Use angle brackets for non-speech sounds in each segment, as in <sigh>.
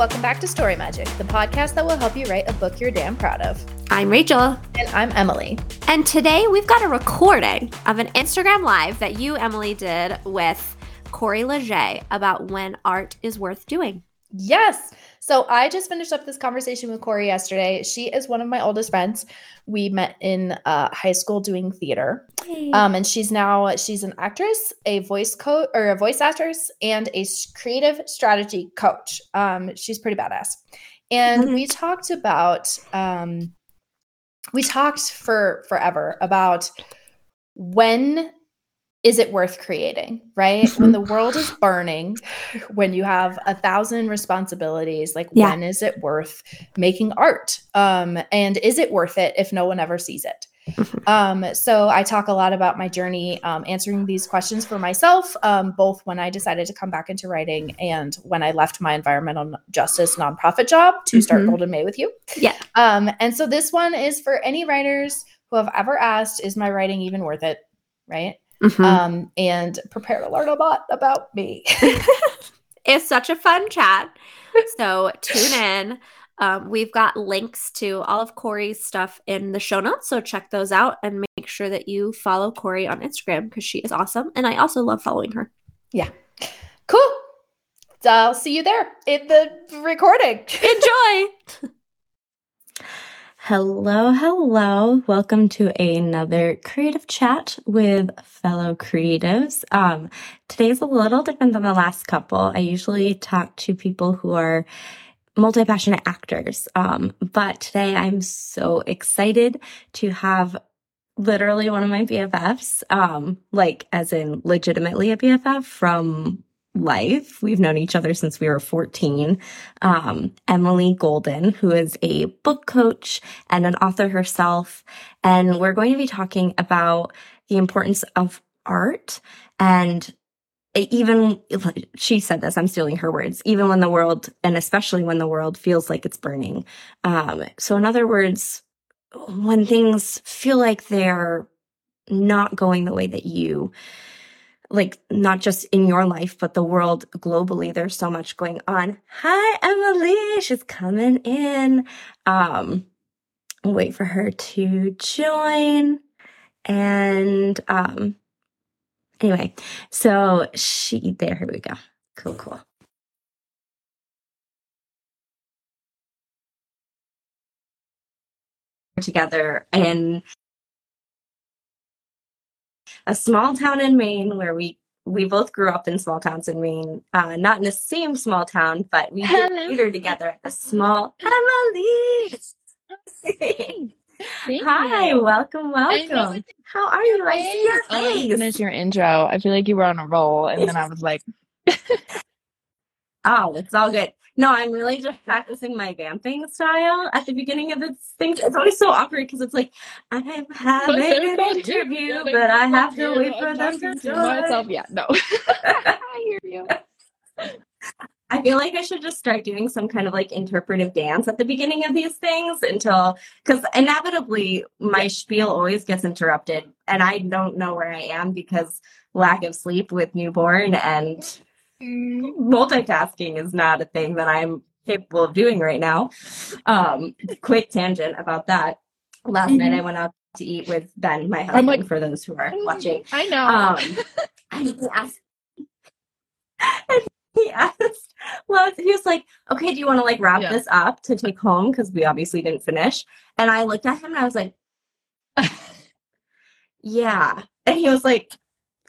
welcome back to Story Magic, the podcast that will help you write a book you're damn proud of. I'm Rachel. And I'm Emily. And today we've got a recording of an Instagram live that you, Emily, did with Corrie Legge about when art is worth doing. Yes. So I just finished up this conversation with Corrie yesterday. She is one of my oldest friends. We met in uh, high school doing theater, hey. um, and she's now she's an actress, a voice coach or a voice actress, and a creative strategy coach. Um, she's pretty badass. And mm-hmm. we talked about um, we talked for forever about when is it worth creating, right? <laughs> when the world is burning, when you have a thousand responsibilities, like yeah. when is it worth making art? Um, and is it worth it if no one ever sees it? <laughs> um, so I talk a lot about my journey um, answering these questions for myself, um, both when I decided to come back into writing and when I left my environmental justice nonprofit job to mm-hmm. start Golden May with you. Yeah. Um, and so this one is for any writers who have ever asked, "Is my writing even worth it?" Right mm-hmm. um, and prepare to learn a lot about me. <laughs> it's such a fun chat. <laughs> So tune in. Um, we've got links to all of Corrie's stuff in the show notes. So check those out and make sure that you follow Corrie on Instagram because she is awesome. And I also love following her. Yeah. Cool. I'll see you there in the recording. Enjoy. <laughs> Hello, hello. Welcome to another creative chat with fellow creatives. Um, today's a little different than the last couple. I usually talk to people who are multi passionate actors. Um, but today I'm so excited to have literally one of my BFFs, um, like as in legitimately a BFF from life. We've known each other since we were 14. Um, Emily Golden, who is a book coach and an author herself. And we're going to be talking about the importance of art and even she said this i'm stealing her words even when the world and especially when the world feels like it's burning um, so in other words when things feel like they're not going the way that you like not just in your life, but the world globally. There's so much going on. Hi, Emily. She's coming in. Um, wait for her to join. And, um, anyway, so she, there, here we go. Cool, cool. Together and a small town in Maine where we we both grew up in small towns in Maine, uh, not in the same small town, but we did theater together at a small Emily. <laughs> Hi, you. welcome, welcome. How are you? I see your face. Finish your intro. I feel like you were on a roll, and then I was like, <laughs> <laughs> "Oh, it's all good." No, I'm really just practicing my vamping style at the beginning of this thing. It's always so awkward because it's like I'm having an interview, but I have to wait for them to join. Myself, yeah, no. <laughs> <laughs> I hear you. I feel like I should just start doing some kind of like interpretive dance at the beginning of these things until because inevitably my spiel always gets interrupted and I don't know where I am because lack of sleep with newborn and multitasking is not a thing that I'm capable of doing right now. Um, quick tangent about that. Last mm-hmm. night I went out to eat with Ben, my husband, like, for those who are watching. I know. Um, <laughs> and he asked, and he asked, well, he was like, okay, do you want to like wrap yeah. this up to take home? Because we obviously didn't finish. And I looked at him and I was like, <laughs> yeah. And he was like,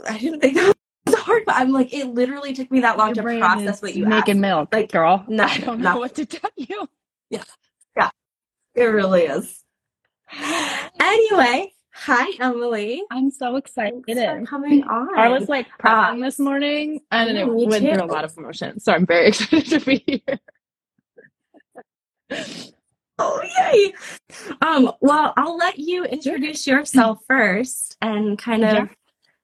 I didn't think that hard, but I'm like, it literally took me that long Your to process what you making asked. milk, like girl. <laughs> No, I don't know what to tell you. <laughs> Yeah, yeah, it really is. anyway, hi Emily. I'm so excited for coming on. I was like prepping uh, this morning, and it went too. through a lot of emotions, so I'm very <laughs> excited to be here. Oh yay! Um, well, I'll let you introduce yourself first and kind of yeah.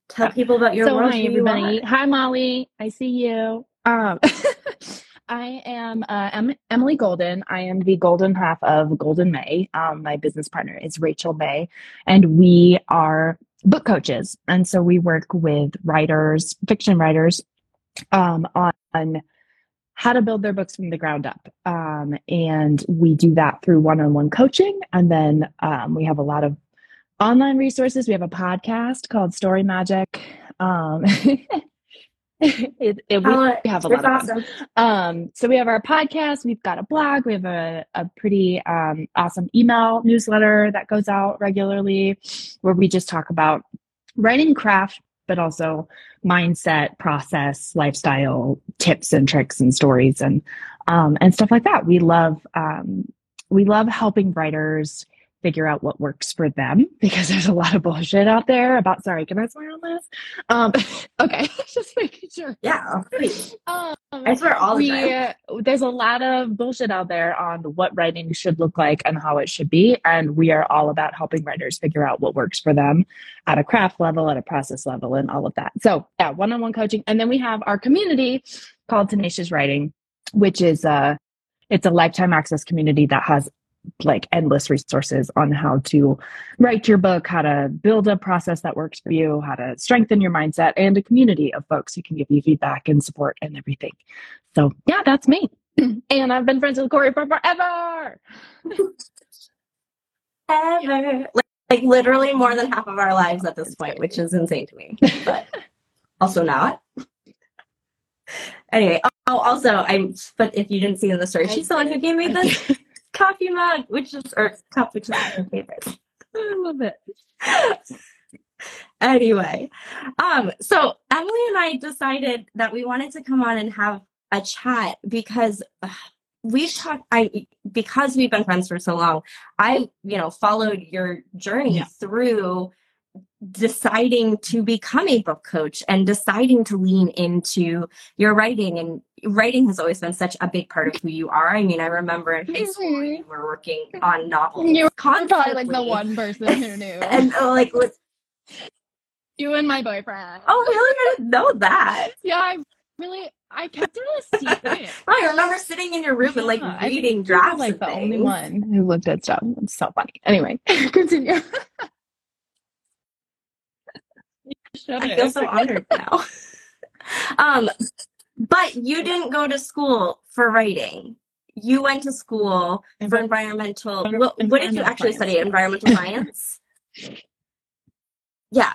Tell people about your so work. Hi, everybody. Hi, Molly. I see you. Um, <laughs> I am uh, em- Emily Golden. I am the golden half of Golden May. Um, my business partner is Rachel May, and we are book coaches. And so we work with writers, fiction writers, um, on how to build their books from the ground up. Um, and we do that through one on one coaching. And then um, we have a lot of online resources. We have a podcast called Story Magic. Um, <laughs> it, it, we Uh, have a lot of fun. Um, so we have our podcast, we've got a blog, we have a, a pretty um, awesome email newsletter that goes out regularly where we just talk about writing craft, but also mindset, process, lifestyle tips and tricks and stories and um, and stuff like that. We love um, we love helping writers figure out what works for them <laughs> because there's a lot of bullshit out there about sorry can i swear on this um <laughs> okay <laughs> just making sure Yeah. um, I swear all the we, time. uh, there's a lot of bullshit out there on what writing should look like and how it should be. And we are all about helping writers figure out what works for them at a craft level, at a process level, and all of that. So, yeah, one on one coaching. And then we have our community called Tenacious Writing, which is a, it's a lifetime access community that has like endless resources on how to write your book, how to build a process that works for you, how to strengthen your mindset, and a community of folks who can give you feedback and support and everything. So, yeah, that's me. <clears throat> And I've been friends with Corrie for forever. <laughs> Ever. Like, like literally more than half of our lives at this point, which is insane to me, <laughs> but also not. Anyway, oh, also, I'm, but if you didn't see in the story, she's the one who gave me this coffee mug, which is, or cup, which is my favorite. <laughs> I love it. <laughs> anyway, um, so Emily and I decided that we wanted to come on and have a chat because uh, we've talked. I because we've been friends for so long. I, you know, followed your journey Yeah. through deciding to become a book coach and deciding to lean into your writing and writing has always been such a big part of who you are. I mean, I remember in high school Mhm. you were working on novels. You were constantly. probably like the one person who knew. <laughs> And uh, like, was, you and my boyfriend. oh, really? I didn't know that. yeah, I really, I kept it a secret. <laughs> I remember sitting in your room and like Yeah, I think reading drafts. like the only one who looked at stuff. It's so funny. Anyway, <laughs> continue. I feel so honored now. um, but you didn't go to school for writing. You went to school for environmental. Envi- What, what did you actually study? Environmental science. <laughs> Yeah.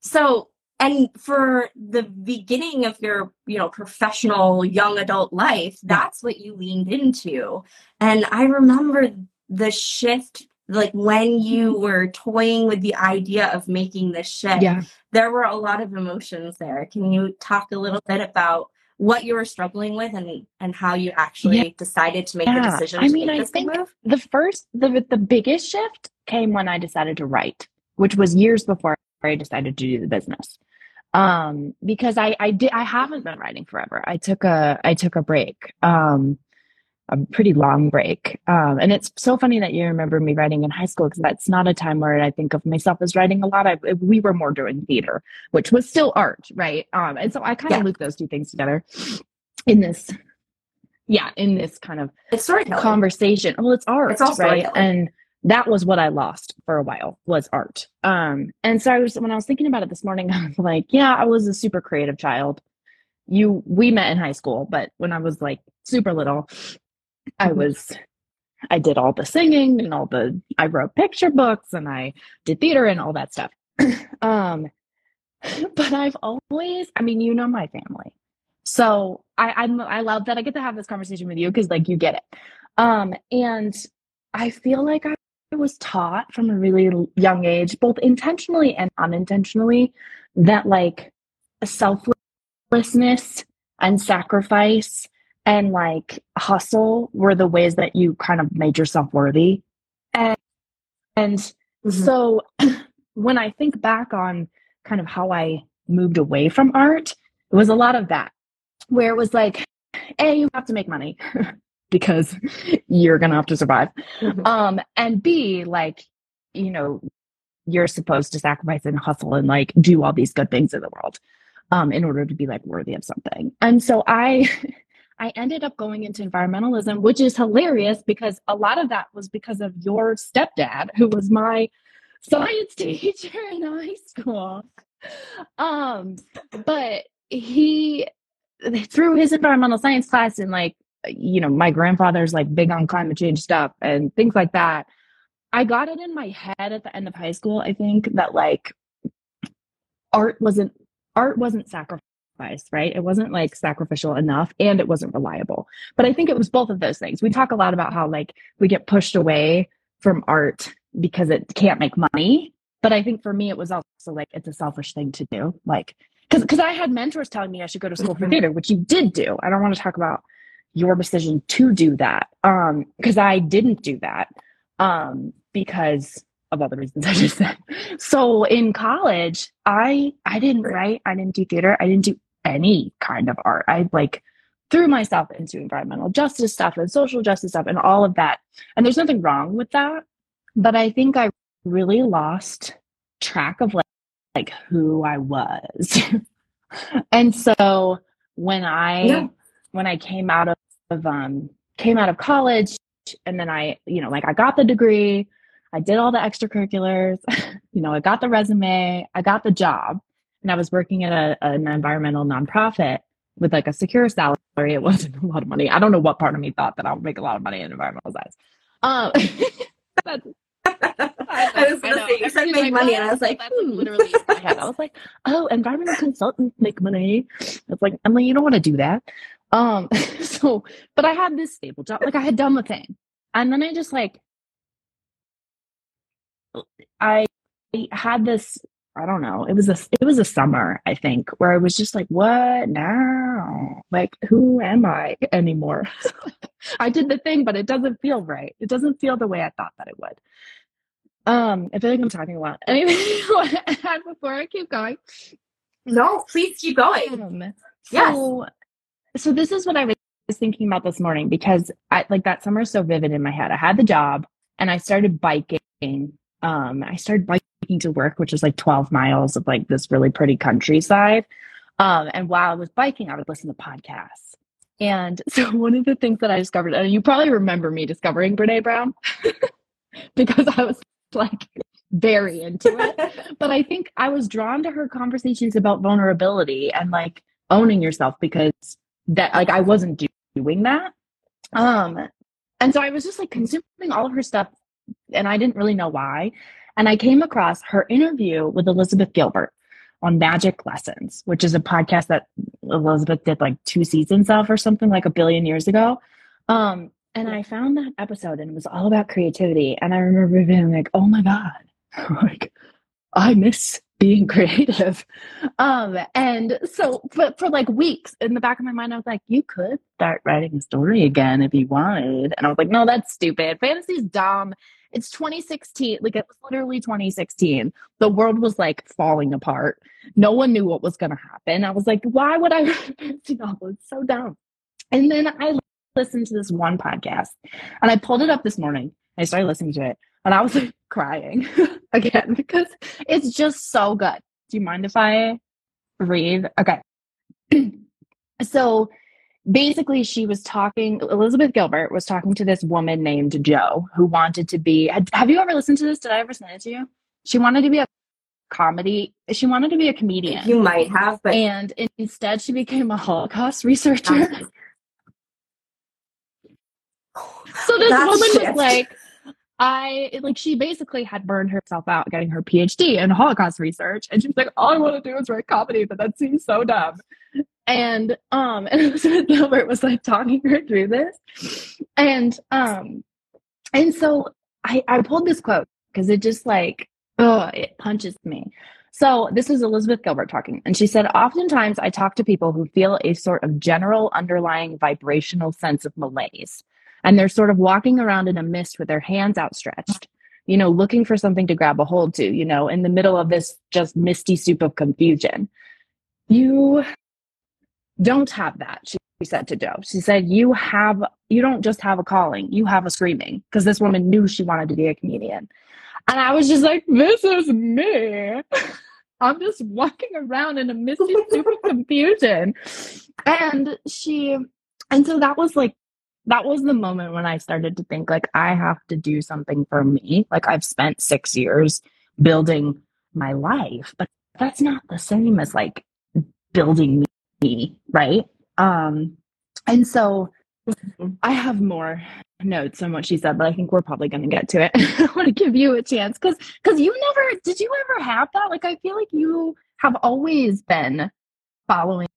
So, and for the beginning of your, you know, professional young adult life, that's what you leaned into. And I remember the shift, like when you were toying with the idea of making this shift Yeah. there were a lot of emotions there. Can you talk a little bit about what you were struggling with and and how you actually Yeah. decided to make the Yeah. decision I mean, make I think- move? the first the the biggest shift came when I decided to write, which was years before I decided to do the business. Um, because I I did I haven't been writing forever. I took a I took a break. Um a pretty long break. Um, and it's so funny that you remember me writing in high school because that's not a time where I think of myself as writing a lot. I, we were more doing theater, which was still art, right? Um, and so I kind of Yeah. loop those two things together in this, yeah, in this kind of It's storytelling. conversation. Well, it's art, It's all right? And that was what I lost for a while was art. Um, and so I was when I was thinking about it this morning, <laughs> I was like, yeah, I was a super creative child. You, we met in high school, but when I was like super little, I Mhm. was, I did all the singing and all the, I wrote picture books and I did theater and all that stuff. <clears throat> um, <laughs> but I've always, I mean, you know my family. So I, I'm, I love that I get to have this conversation with you because like you get it. Um, and I feel like I was taught from a really young age, both intentionally and unintentionally, that like selflessness and sacrifice and like hustle were the ways that you kind of made yourself worthy. And, and Mhm. so <clears throat> when I think back on kind of how I moved away from art, it was a lot of that, where it was like, A, you have to make money <laughs> because you're going to have to survive. Mhm. Um, and B, like, you know, you're supposed to sacrifice and hustle and like do all these good things in the world um, in order to be like worthy of something. And so I, <laughs> I ended up going into environmentalism, which is hilarious because a lot of that was because of your stepdad, who was my science <laughs> teacher in high school. Um, but he through his environmental science class and like you know my grandfather's like big on climate change stuff and things like that i got it in my head at the end of high school i think that like art wasn't art wasn't sacrificed right? It wasn't like sacrificial enough and it wasn't reliable. But i think it was both of those things. We talk a lot about how like we get pushed away from art because it can't make money. But i think for me it was also like it's a selfish thing to do. Like because because I had mentors telling me I should go to school for theater, which you did do. I don't want to talk about your decision to do that, um, because I didn't do that, um, because of all the reasons <laughs> I just said. So in college, I I didn't write, I didn't do theater, I didn't do any kind of art. I like threw myself into environmental justice stuff and social justice stuff and all of that. And there's nothing wrong with that, but I think I really lost track of like like who I was. <laughs> and so when I yeah. when I came out of, of um came out of college and then I, you know, like I got the degree, I did all the extracurriculars, <laughs> you know, I got the resume, I got the job, and I was working at a, an environmental nonprofit with like a secure salary. It wasn't <laughs> a lot of money. I don't know what part of me thought that I would make a lot of money in environmental science. Um, <laughs> that's I, was gonna say you said make like, money, and I was like, that's hmm. literally my. I was like, oh, environmental consultants make money. It's like Emily, you don't want to do that. Um, so, but I had this stable job, like I had done the thing, and then I just like, I had this. I don't know. It was a it was a summer, I think, where I was just like, what now? Like, who am I anymore? <laughs> I did the thing, but it doesn't feel right. It doesn't feel the way I thought that it would. Um, I feel like I'm talking a lot. <laughs> Anyway, <laughs> before I keep going. No, please keep going. Um, so, yes. so this is what I was thinking about this morning because I like that summer is so vivid in my head. I had the job and I started biking. Um, I started biking to work, which is like 12 miles of like this really pretty countryside. Um, and while I was biking, I would listen to podcasts. And <laughs> so one of the things that I discovered, and you probably remember me discovering Brene Brown <laughs> because I was like very into it. <laughs> but I think I was drawn to her conversations about vulnerability and like owning yourself because that like I wasn't doing that. Um and so I was just like consuming all of her stuff and I didn't really know why. And I came across her interview with Elizabeth Gilbert on Magic Lessons, which is a podcast that Elizabeth did like two seasons of or something like a billion years ago. Um, and I found that episode and it was all about creativity. And I remember being like, oh my God, <laughs> like I miss being <laughs> creative. Um, and so but for like weeks in the back of my mind, I was like, you could start writing a story again if you wanted. And I was like, no, that's stupid. Fantasy's dumb. It's 2016. Like it was literally 2016. The world was like falling apart. No one knew what was going to happen. I was like, why would I <laughs> write a fantasy novel? It's so dumb. And then I listened to this one podcast and I pulled it up this morning. I started listening to it and I was like crying <laughs> <laughs> again because it's just so good. Do you mind if I read? Okay. <clears throat> so basically, she was talking, Elizabeth Gilbert was talking to this woman named Joe who wanted to be. Have you ever listened to this? Did I ever send it to you? She wanted to be a comedy. She wanted to be a comedian. You might have, but and instead she became a Holocaust researcher. <laughs> So this That's woman shit. was like, I like she basically had burned herself out getting her PhD in Holocaust research, and she was like, "All I want to do is write comedy," but that seems so dumb. And um, <laughs> and Elizabeth Gilbert was like talking her through this, and um, and so I I pulled this quote because it just like oh it punches me. So this is Elizabeth Gilbert talking, and she said, Oftentimes I talk to people who feel a sort of general underlying vibrational sense of malaise and they're sort of walking around in a mist with their hands outstretched you know looking for something to grab a hold to you know in the middle of this just misty soup of confusion. You don't have that she said to joe. She said you have you don't just have a calling you have a screaming. Because this woman knew she wanted to be a comedian. And i was just like this is me. <laughs> I'm just walking around in a misty soup of <laughs> confusion. And she and so that was like that was the moment when I started to think like I have to do something for me. Like I've spent 6 years building my life, but that's not the same as like building me, right? Um, and so Mhm. I have more notes on what she said, but I think we're probably going to get to it. <laughs> I want to give you a chance because because you never did you ever have that? Like I feel like you have always been following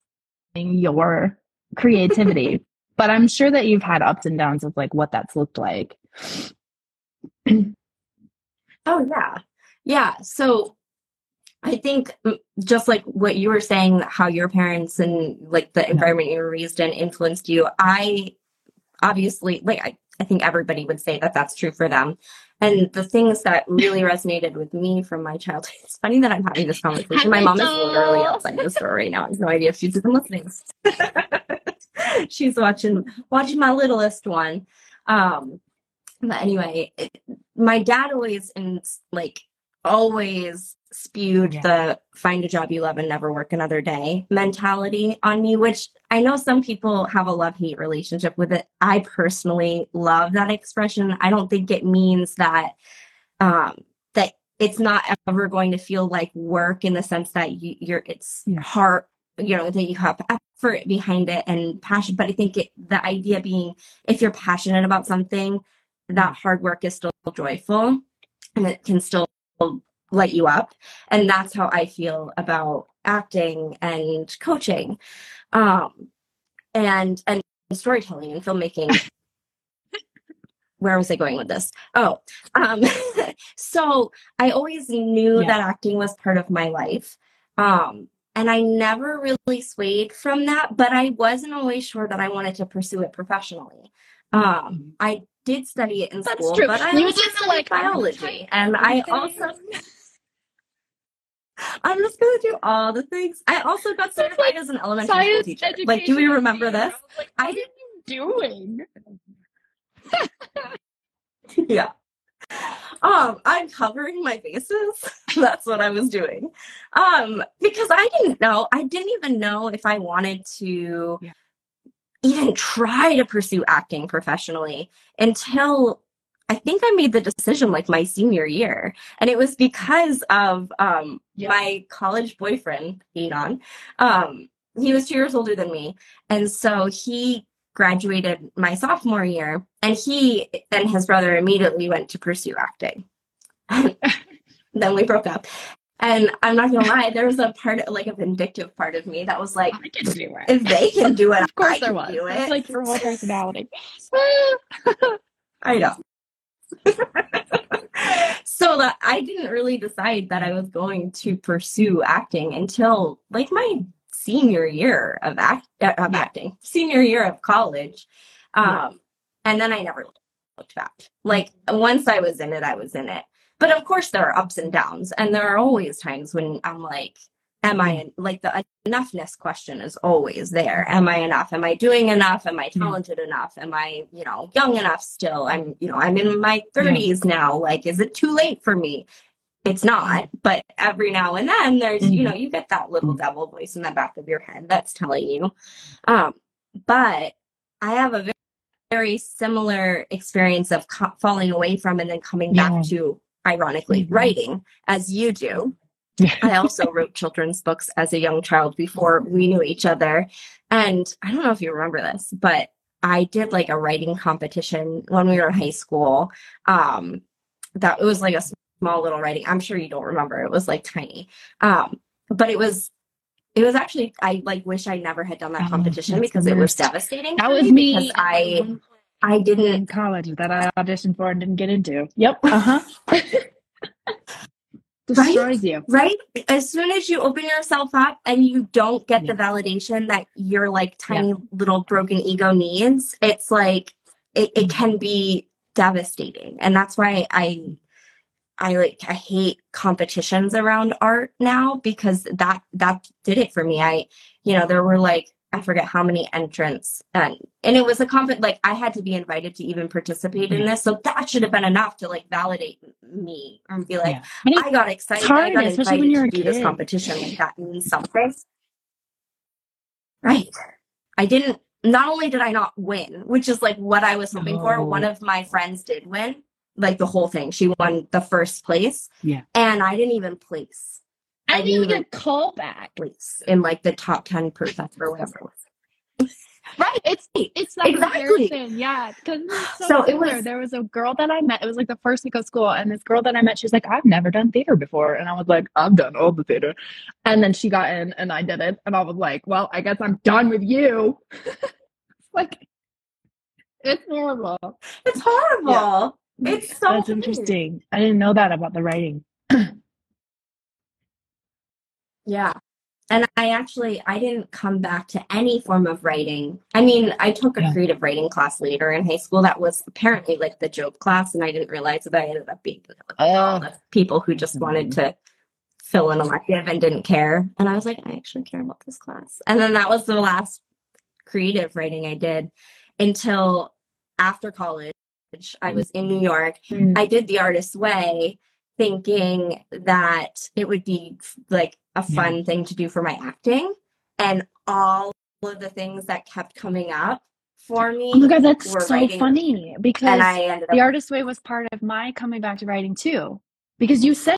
your creativity, but I'm sure that you've had ups and downs of like what that's looked like. <clears throat> Oh yeah. Yeah. So I think mm, just like what you were saying, how your parents and like the environment you were raised in influenced you. I obviously like I, I think everybody would say that that's true for them. And the things that really resonated with me from my childhood. <laughs> It's funny that I'm having this <laughs> conversation. My mom is literally outside the store right now. I have no idea if she's even listening. <laughs> <laughs> she's watching watching my littlest one. Um, but anyway, it, my dad always and like always spewed Yeah. the find a job you love and never work another day mentality on me, which I know some people have a love hate relationship with it. I personally love that expression. I don't think it means that um that it's not ever going to feel like work in the sense that you, you're it's Yeah. hard you know that you have effort behind it and passion but i think it, the idea being if you're passionate about something that hard work is still joyful and it can still light you up. And that's how i feel about acting and coaching. Um and and storytelling and filmmaking. <laughs> Where was i going with this? Oh um <laughs> so i always knew Yeah. that acting was part of my life. Um and i never really swayed from that but i wasn't always sure that i wanted to pursue it professionally um i did study it in That's school true. but i You also didn't, studied like, biology and i also <laughs> <laughs> I'm just gonna do all the things. I also got certified like as an elementary school teacher. Like, do we remember this? I was like, I what are you doing? <laughs> yeah. Um, I'm covering my bases. <laughs> That's what I was doing. Um, because I didn't know, I didn't even know if I wanted to Yeah. even try to pursue acting professionally until I think I made the decision like my senior year. And it was because of um Yeah. my college boyfriend, Adon. Um, he was two years older than me. And so he graduated my sophomore year and he and his brother immediately went to pursue acting <laughs> then we broke up and i'm not gonna lie there was a part like a vindictive part of me that was like I can do it. if they can do it <laughs> Of course I there can was. do it. like your whole personality. <laughs> i know so that i didn't really decide that i was going to pursue acting until like my senior year of act uh, of Yeah. acting senior year of college um Yeah. and then i never looked back. Like once i was in it i was in it. But of course there are ups and downs and there are always times when i'm like am i like the enoughness question is always there. Am i enough? Am i doing enough? Am i Yeah. talented enough? Am i you know young enough still? I'm you know i'm in my 30s now. Like is it too late for me it's not but every now and then there's you know you get that little devil voice in the back of your head that's telling you um but i have a very, very similar experience of co- falling away from and then coming Yeah. back to ironically Mhm. writing as you do Yeah. <laughs> I also wrote children's books as a young child before we knew each other. And I don't know if you remember this, but I did like a writing competition when we were in high school. Um, that it was like a small little writing. I'm sure you don't remember. It was like tiny. Um, but it was it was actually I like wish I never had done that Oh, competition the because it was devastating. That was me because I I didn't in college that I auditioned for and didn't get into. Yep. Uh huh. <laughs> Right? Destroys you. right as soon as you open yourself up and you don't get Yeah. the validation that your like tiny little broken ego needs it's like it, it can be devastating and that's why i i like i hate competitions around art now because that that did it for me i you know there were like i forget how many entrants and and it was a comp like i had to be invited to even participate in mm-hmm. this so that should have been enough to like validate me and be like Yeah. I got excited. hard, I got especially when you're to a do this competition. Like that means something. Right. I didn't, not only did I not win, which is like what I was hoping for, one oh. of my friends did win, like the whole thing. She won the first place. Yeah. And I didn't even place. I I didn't even didn't get a call back. Place in like the top 10% or whatever it was. Right. It's it's that Exactly. comparison. Yeah. Because so, So it was- there was a girl that I met. It was like the first week of school, and this girl that I met, she's like, I've never done theater before. And I was like, I've done all the theater. And then she got in and I did it. And I was like, Well, I guess I'm done with you. <laughs> like it's horrible. It's horrible. It's so That's weird. interesting. I didn't know that about the writing. <clears throat> Yeah. And I actually I didn't come back to any form of writing. I mean, I took a Yeah. creative writing class later in high school that was apparently like the joke class, and I didn't realize that I ended up being all the people who just wanted to mm-hmm. fill an elective and didn't care. And I was like, I actually care about this class. And then that was the last creative writing I did until after college. I was in New York Mm. I did the artist's way thinking that it would be like a Yeah. fun thing to do for my acting. And all of the things that kept coming up for me. Oh my god, that's were so writing- funny because I the up artist way was part of my coming back to writing too because you sent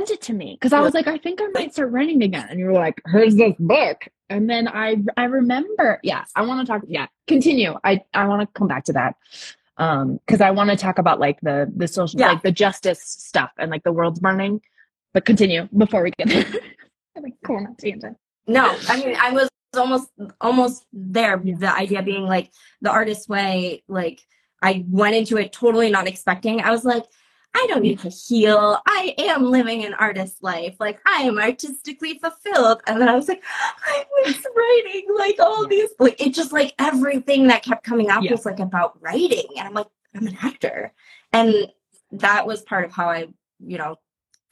it to me because i was like i think i might start writing again and you were like here's this book and then i i remember yeah i want to talk yeah continue i i want to come back to that um because i want to talk about like the the social Yeah. like the justice stuff and like the world's burning but continue before we get there <laughs> like go on tangent No, I mean I was almost almost there. Yeah. The idea being like the artist's way, like I went into it totally not expecting. I was like, I don't need to heal. I am living an artist life. Like I am artistically fulfilled. And then I was like, I was writing like all these like it just like everything that kept coming up Yeah. was like about writing. And I'm like, I'm an actor. And that was part of how I, you know,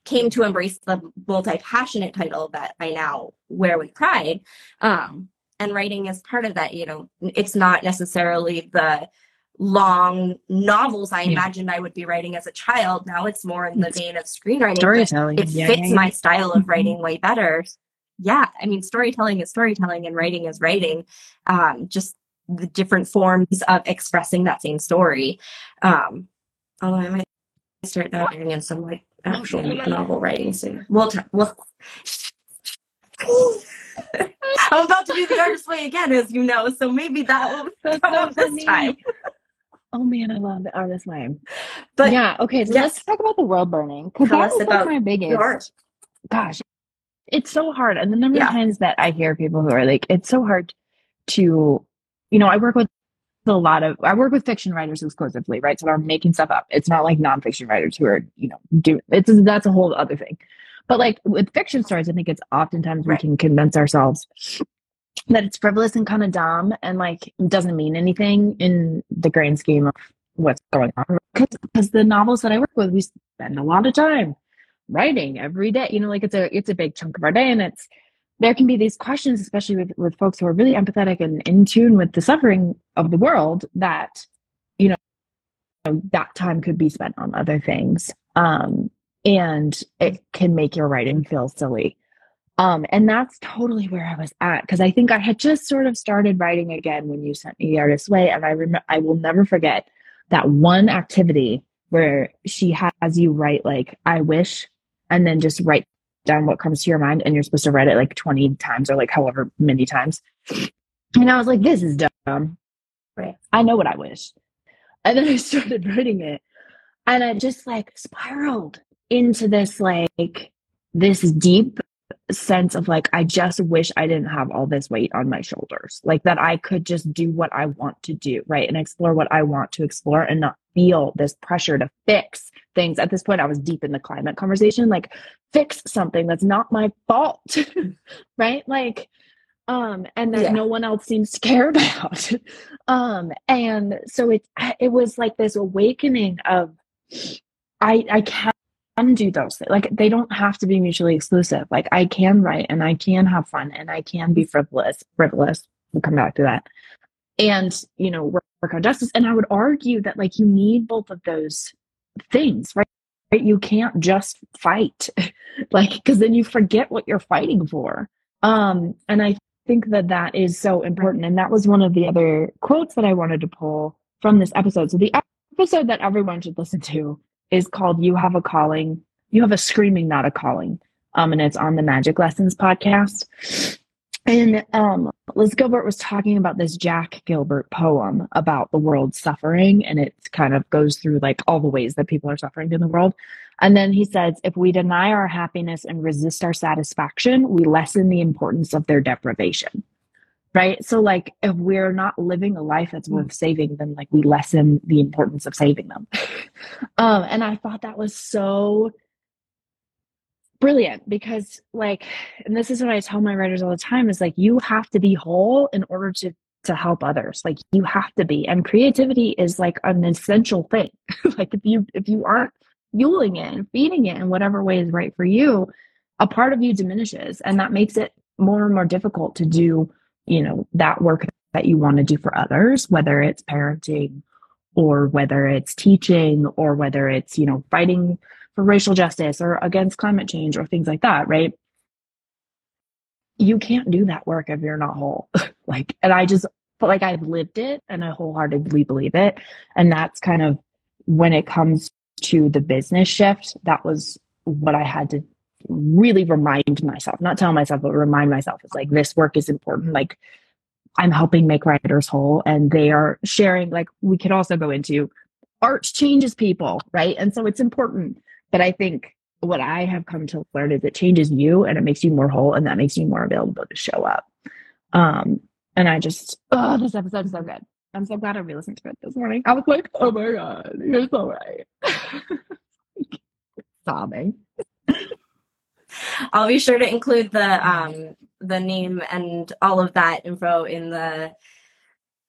came to embrace the multi-passionate title that I now wear with pride. Um, and writing is part of that, you know, it's not necessarily the long novels I Yeah. imagined I would be writing as a child. Now it's more in the It's vein of screenwriting. storytelling It yeah, fits yeah, my style of Mhm. writing way better. Yeah, I mean, storytelling is storytelling and writing is writing. Um, just the different forms of expressing that same story. Um, although I might start dabbling in some like actual novel writing soon. We'll t- we'll. <laughs> I'm about to do the artist way again, as you know, so maybe that will come so this time. Oh man, I love the artist way. But yeah, okay, so yes. let's talk about the world burning because that was like my biggest. Gosh, it's so hard, and the number Yeah. of times that I hear people who are like, it's so hard to, you know, I work with a lot of, I work with fiction writers exclusively, right? So they're making stuff up. It's not like nonfiction writers who are, you know, do it's that's a whole other thing. But like with fiction stories, I think it's oftentimes Right. we can convince ourselves that it's frivolous and kind of dumb and like doesn't mean anything in the grand scheme of what's going on. Because the novels that I work with, we spend a lot of time writing every day. You know, like it's a it's a big chunk of our day, and it's there can be these questions, especially with with folks who are really empathetic and in tune with the suffering of the world. That you know that time could be spent on other things, um, and it can make your writing feel silly. Um, and that's totally where I was at because I think I had just sort of started writing again when you sent me the artist's way, and I remember I will never forget that one activity where she has you write like I wish, and then just write down what comes to your mind, and you're supposed to write it like twenty times or like however many times. And I was like, this is dumb. Right. I know what I wish, and then I started writing it, and I just like spiraled into this like this deep sense of like I just wish I didn't have all this weight on my shoulders. Like that I could just do what I want to do, right? And explore what I want to explore and not feel this pressure to fix things. At this point I was deep in the climate conversation, like fix something that's not my fault. <laughs> right? Like um and that Yeah. no one else seems to <laughs> care about. um and so it it was like this awakening of I I can can do those things. Like they don't have to be mutually exclusive. Like I can write and I can have fun and I can be frivolous. Frivolous. We'll come back to that. And you know, work, work on justice. And I would argue that like you need both of those things, right? Right? You can't just fight, <laughs> like because then you forget what you're fighting for. Um, and I think that that is so important. And that was one of the other quotes that I wanted to pull from this episode. So the episode that everyone should listen to is called You Have a Calling. You have a screaming, not a calling. Um, and it's on the Magic Lessons podcast. and um, Liz Gilbert was talking about this Jack Gilbert poem about the world suffering, and it kind of goes through like all the ways that people are suffering in the world. And then he says, if we deny our happiness and resist our satisfaction, we lessen the importance of their deprivation. Right. So, like, if we're not living a life that's worth saving, then like we lessen the importance of saving them. <laughs> um, and I thought that was so brilliant because like and this is what i tell my writers all the time is like you have to be whole in order to to help others like you have to be and creativity is like an essential thing <laughs> like if you if you aren't fueling it and feeding it in whatever way is right for you a part of you diminishes and that makes it more and more difficult to do you know that work that you want to do for others whether it's parenting or whether it's teaching or whether it's you know fighting for racial justice or against climate change or things like that, right? You can't do that work if you're not whole. <laughs> like, and I just felt like I've lived it and I wholeheartedly believe it. And that's kind of when it comes to the business shift, that was what I had to really remind myself, not tell myself, but remind myself it's like this work is important. Like I'm helping make writers whole and they are sharing, like we could also go into art changes people, right? And so it's important but I think what I have come to learn is it changes you and it makes you more whole and that makes you more available to show up. Um, and I just, oh, this episode is so good. I'm so glad I re-listened to it this morning. I was like, oh my God, you're so right. <laughs> Sobbing. <laughs> I'll be sure to include the um the name and all of that info in the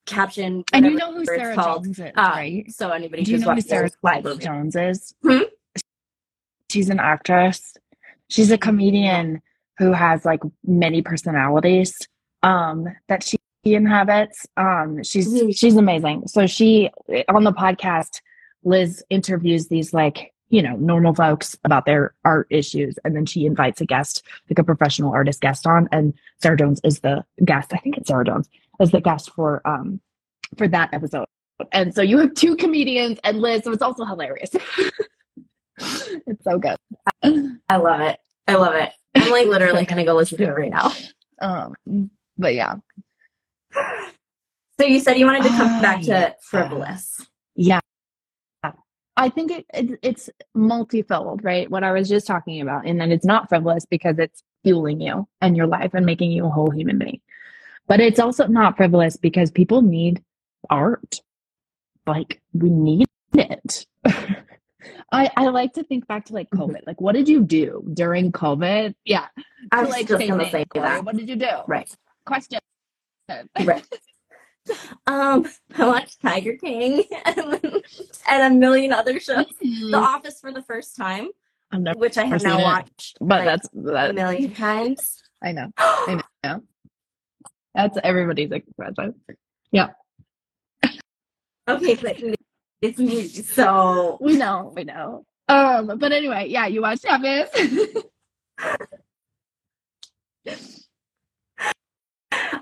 caption. And you know who Sarah Jones is, um, right? So anybody Do you know who Sarah Jones is? Hmm? she's an actress. She's a comedian who has like many personalities um that she inhabits. Um she's mm-hmm. she's amazing. So she on the podcast Liz interviews these like you know normal folks about their art issues and then she invites a guest like a professional artist guest on and sarah jones is the guest i think it's sarah jones is the guest for um for that episode and so you have two comedians and liz so it's also hilarious <laughs> it's so good. I love it. I love it. I'm like literally gonna go listen to it right now. <laughs> Um, but yeah. So you said you wanted to come uh, back to <sighs> frivolous. Yeah. I think it, it, it's multifold, right? What I was just talking about, and then it's not frivolous because it's fueling you and your life and making you a whole human being. But it's also not frivolous because people need art. Like we need it. <laughs> I, I like to think back to like mm-hmm. COVID. Like, what did you do during COVID? Yeah. I was like, just gonna say that. What did you do? Right. Question. Right. Um, I watched Tiger King and, and a million other shows. Mm-hmm. The Office for the first time, which I have now watched, but like, that's that, a million times. <gasps> I know. <gasps> I know. That's everybody's expression. Yeah. Okay, but it's me. So we know, we know. Um, but anyway, yeah, you watched Office. <laughs>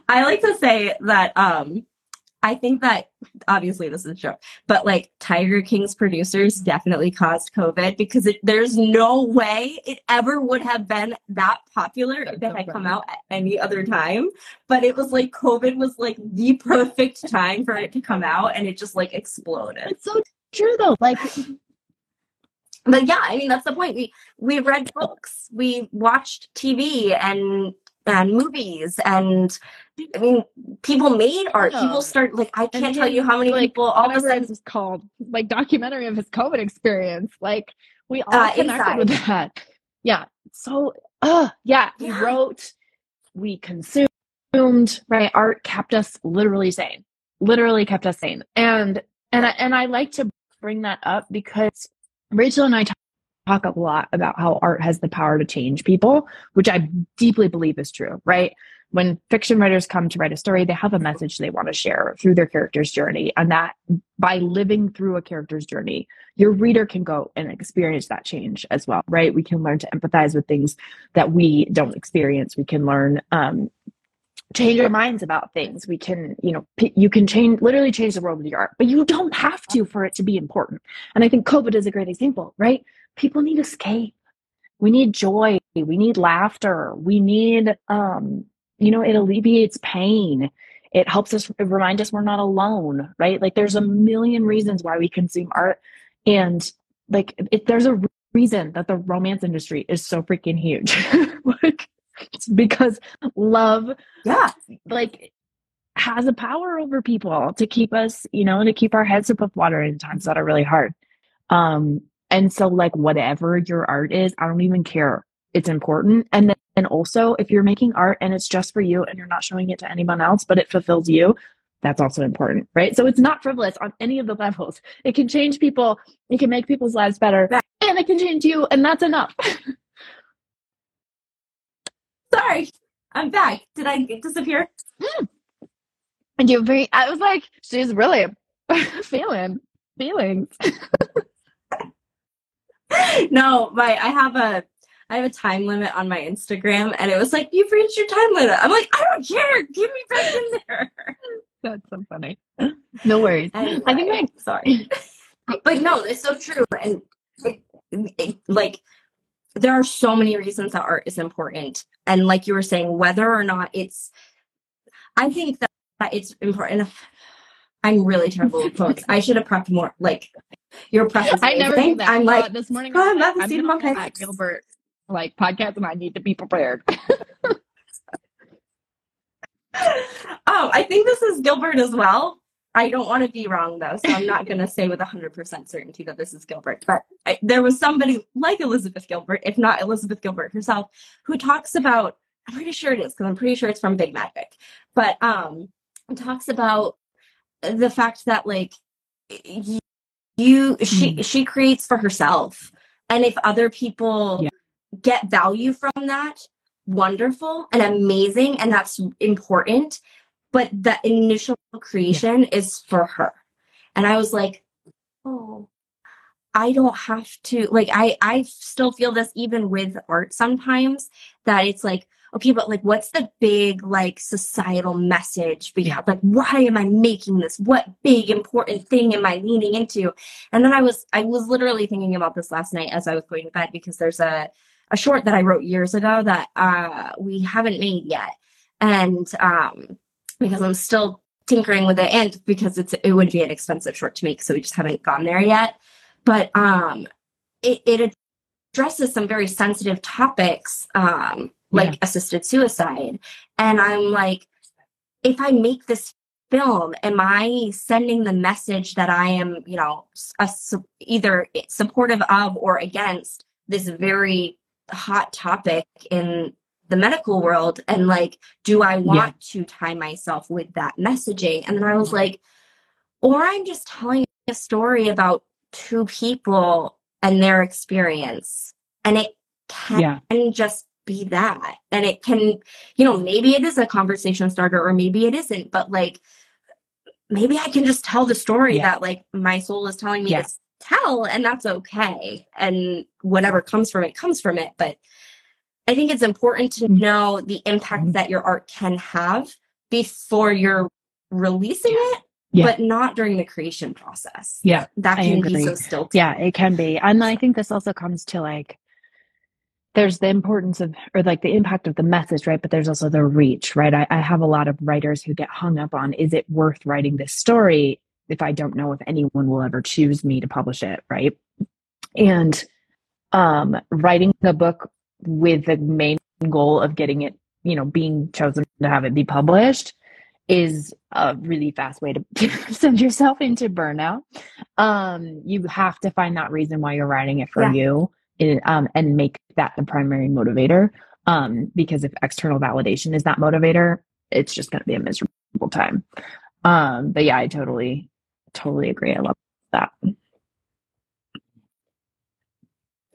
I like to say that um I think that obviously this is a joke, but like Tiger King's producers definitely caused COVID because it, there's no way it ever would have been that popular if it had come out at any other time. But it was like COVID was like the perfect time for it to come out and it just like exploded. It's so true though. Like <sighs> but yeah, I mean that's the point. We we read books, we watched TV and and movies and I mean people made art. Yeah. People start like I can't tell you how many like, people all of a sudden is called like documentary of his COVID experience. Like we all uh, connected inside. with that. Yeah. So uh yeah, yeah. wrote, we consumed, right? Art kept us literally sane. Literally kept us sane. And and I, and I like to bring that up because Rachel and I talk talk a lot about how art has the power to change people, which I deeply believe is true, right? When fiction writers come to write a story, they have a message they want to share through their character's journey. And that by living through a character's journey, your reader can go and experience that change as well, right? We can learn to empathize with things that we don't experience. We can learn um, change our minds about things. We can, you know, p- you can change, literally change the world with your art, but you don't have to for it to be important. And I think COVID is a great example, right? people need escape. We need joy. We need laughter. We need, um, you know, it alleviates pain. It helps us remind us we're not alone, right? Like there's a million reasons why we consume art. And like there's a reason that the romance industry is so freaking huge. <laughs> like it's because love yeah like has a power over people to keep us, you know, to keep our heads above water in times that are really hard. Um, and so like whatever your art is, I don't even care. It's important. And then and also if you're making art and it's just for you and you're not showing it to anyone else, but it fulfills you, that's also important, right? So it's not frivolous on any of the levels. It can change people, it can make people's lives better, and it can change you, and that's enough. <laughs> Sorry, I'm back. Did I disappear? Mm. And you're very, I was like, she's really <laughs> feeling feelings. <laughs> no, my I have a I have a time limit on my Instagram and it was like, you've reached your time limit. I'm like, I don't care. Give me back in there. <laughs> That's so funny. No worries. Anyway, I think I'm sorry. <laughs> but no, it's so true. And it, it, like there are so many reasons that art is important. And like you were saying, whether or not it's I think that, that it's important. I'm really terrible with quotes. I should have prepped more. Like your preface. I never that. I'm like uh, this morning. God, I'm not the seat of my. Gilbert like podcast, and I need to be prepared. <laughs> oh, I think this is Gilbert as well. I don't want to be wrong though, so I'm not going to say with 100% certainty that this is Gilbert. But I, there was somebody like Elizabeth Gilbert, if not Elizabeth Gilbert herself, who talks about. I'm pretty sure it is because I'm pretty sure it's from Big Magic, but um, talks about the fact that like y- you she Mm. she creates for herself, and if other people Yeah. Get value from that, wonderful and amazing, and that's important but the initial creation is for her. And i was like oh i don't have to like i i still feel this even with art sometimes that it's like okay but like what's the big like societal message behind like why am i making this? What big important thing am i leaning into? And then i was i was literally thinking about this last night as i was going to bed because there's a a short that i wrote years ago that uh we haven't made yet and um because I'm still tinkering with it and because it's it would be an expensive short to make, so we just haven't gone there yet. But um it, it addresses some very sensitive topics, um, like Yeah. assisted suicide. And I'm like, if I make this film, am I sending the message that I am, you know, a, either supportive of or against this very hot topic in the medical world? And like, do I want to tie myself with that messaging? And then I was like, or I'm just telling a story about two people and their experience. And it can yeah, just be that. And it can, you know, maybe it is a conversation starter or maybe it isn't, but like maybe I can just tell the story Yeah. that like my soul is telling me Yeah. to tell and that's okay. And whatever comes from it comes from it. But I think it's important to Mhm. know the impact that your art can have before you're releasing it, Yeah. but not during the creation process. yeah. That can be so still. Yeah, it can be. And I think this also comes to like there's the importance of or like the impact of the message, right? But there's also the reach, right? I, I have a lot of writers who get hung up on is it worth writing this story if I don't know if anyone will ever choose me to publish it, right? And um writing a book with the main goal of getting it, you know, being chosen to have it be published is a really fast way to <laughs> send yourself into burnout um you have to find that reason why you're writing it for Yeah. you it, um and make that the primary motivator um because if external validation is that motivator it's just going to be a miserable time um but yeah i totally totally agree i love that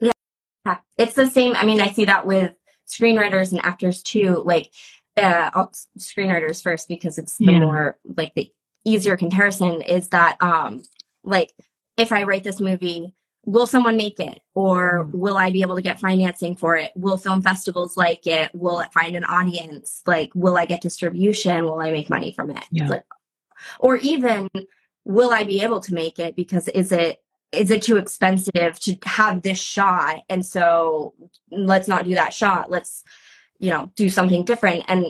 Yeah, it's the same. I mean, I see that with screenwriters and actors too. Like, uh, screenwriters first because it's the Yeah. more like the easier comparison is that, um, like, if I write this movie, will someone make it, or Mm. will I be able to get financing for it? Will film festivals like it? Will it find an audience? Like, will I get distribution? Will I make money from it? Yeah. Like, or even, will I be able to make it? Because is it is it too expensive to have this shot and so let's not do that shot let's you know do something different and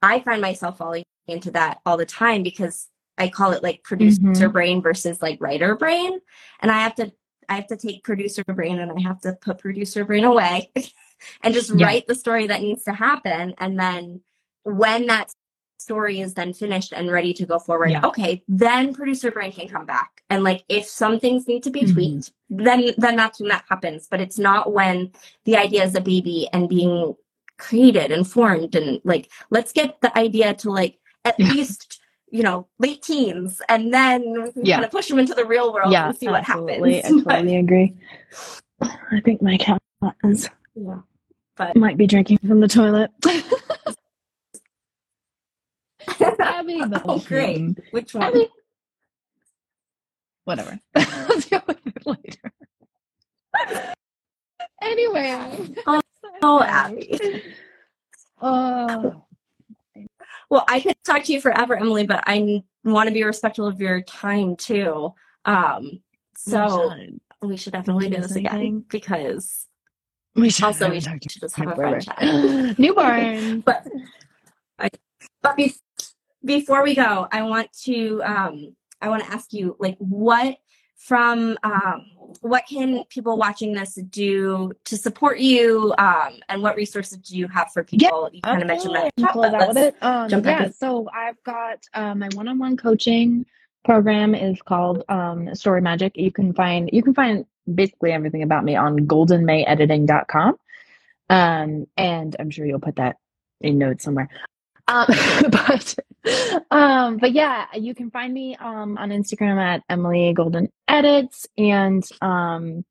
I find myself falling into that all the time because I call it like producer Mhm. brain versus like writer brain. And I have to I have to take producer brain and I have to put producer brain away <laughs> and just Yeah. write the story that needs to happen. And then when that story is then finished and ready to go forward, Yeah. okay, then producer brain can come back. And like if some things need to be Mhm. tweaked, then then that's when that happens. But it's not when the idea is a baby and being created and formed and like let's get the idea to like at Yeah. least you know late teens and then Yeah. kind of push them into the real world yeah, and see what happens. I <laughs> totally agree. I think my cat is yeah. But might be drinking from the toilet. <laughs> Abby, the <laughs> oh great. hmm. Which one? Whatever. <laughs> I'll deal with it later. anyway. Oh, <laughs> Abby. Oh. Well, I could talk to you forever, Emily, but I want to be respectful of your time too. Um, so we should definitely do this again because we should also we should just have a fun chat. <gasps> Newborn. But but be- before we go, I want to um I want to ask you like what from um what can people watching this do to support you um and what resources do you have for people? yeah, You kind of mentioned that. at Close out with let's- it. Um, yeah, in. so I've got um, my one-on-one coaching program is called um, Story Magic. You can find you can find basically everything about me on goldenmayediting.com. Um, and I'm sure you'll put that in notes somewhere. Um, <laughs> but <laughs> um, but yeah, you can find me um on Instagram at Emily Golden Edits, and um,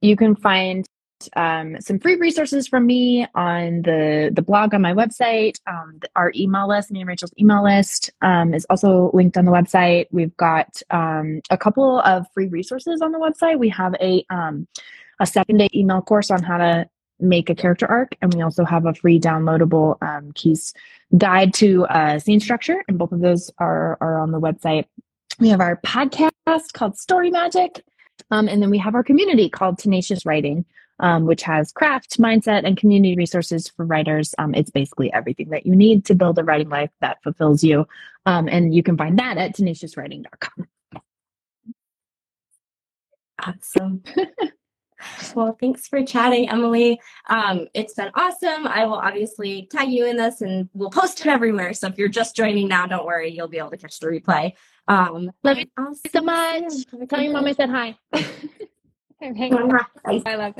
you can find um, some free resources from me on the the blog on my website. Um, our email list, me and Rachel's email list, um, is also linked on the website. We've got um, a couple of free resources on the website. We have a um, a seven day email course on how to make a character arc, and we also have a free downloadable um, keys guide to uh, scene structure, and both of those are are on the website. We have our podcast called Story Magic, um, and then we have our community called Tenacious Writing um, which has craft, mindset, and community resources for writers. Um, it's basically everything that you need to build a writing life that fulfills you. Um, and you can find that at tenaciouswriting.com. Awesome. <laughs> well, thanks for chatting, Emily. Um, it's been awesome. I will obviously tag you in this and we'll post it everywhere. So if you're just joining now, don't worry, you'll be able to catch the replay. Um, Love you I'll so much. soon. Tell your mom I said hi. <laughs> okay. Bye. Bye, love.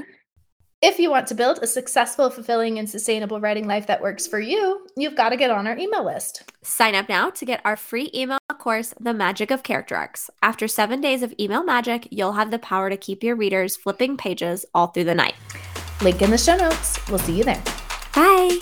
If you want to build a successful, fulfilling, and sustainable writing life that works for you, you've got to get on our email list. Sign up now to get our free email course, The Magic of Character Arcs. After seven days of email magic, you'll have the power to keep your readers flipping pages all through the night. Link in the show notes. We'll see you there. Bye.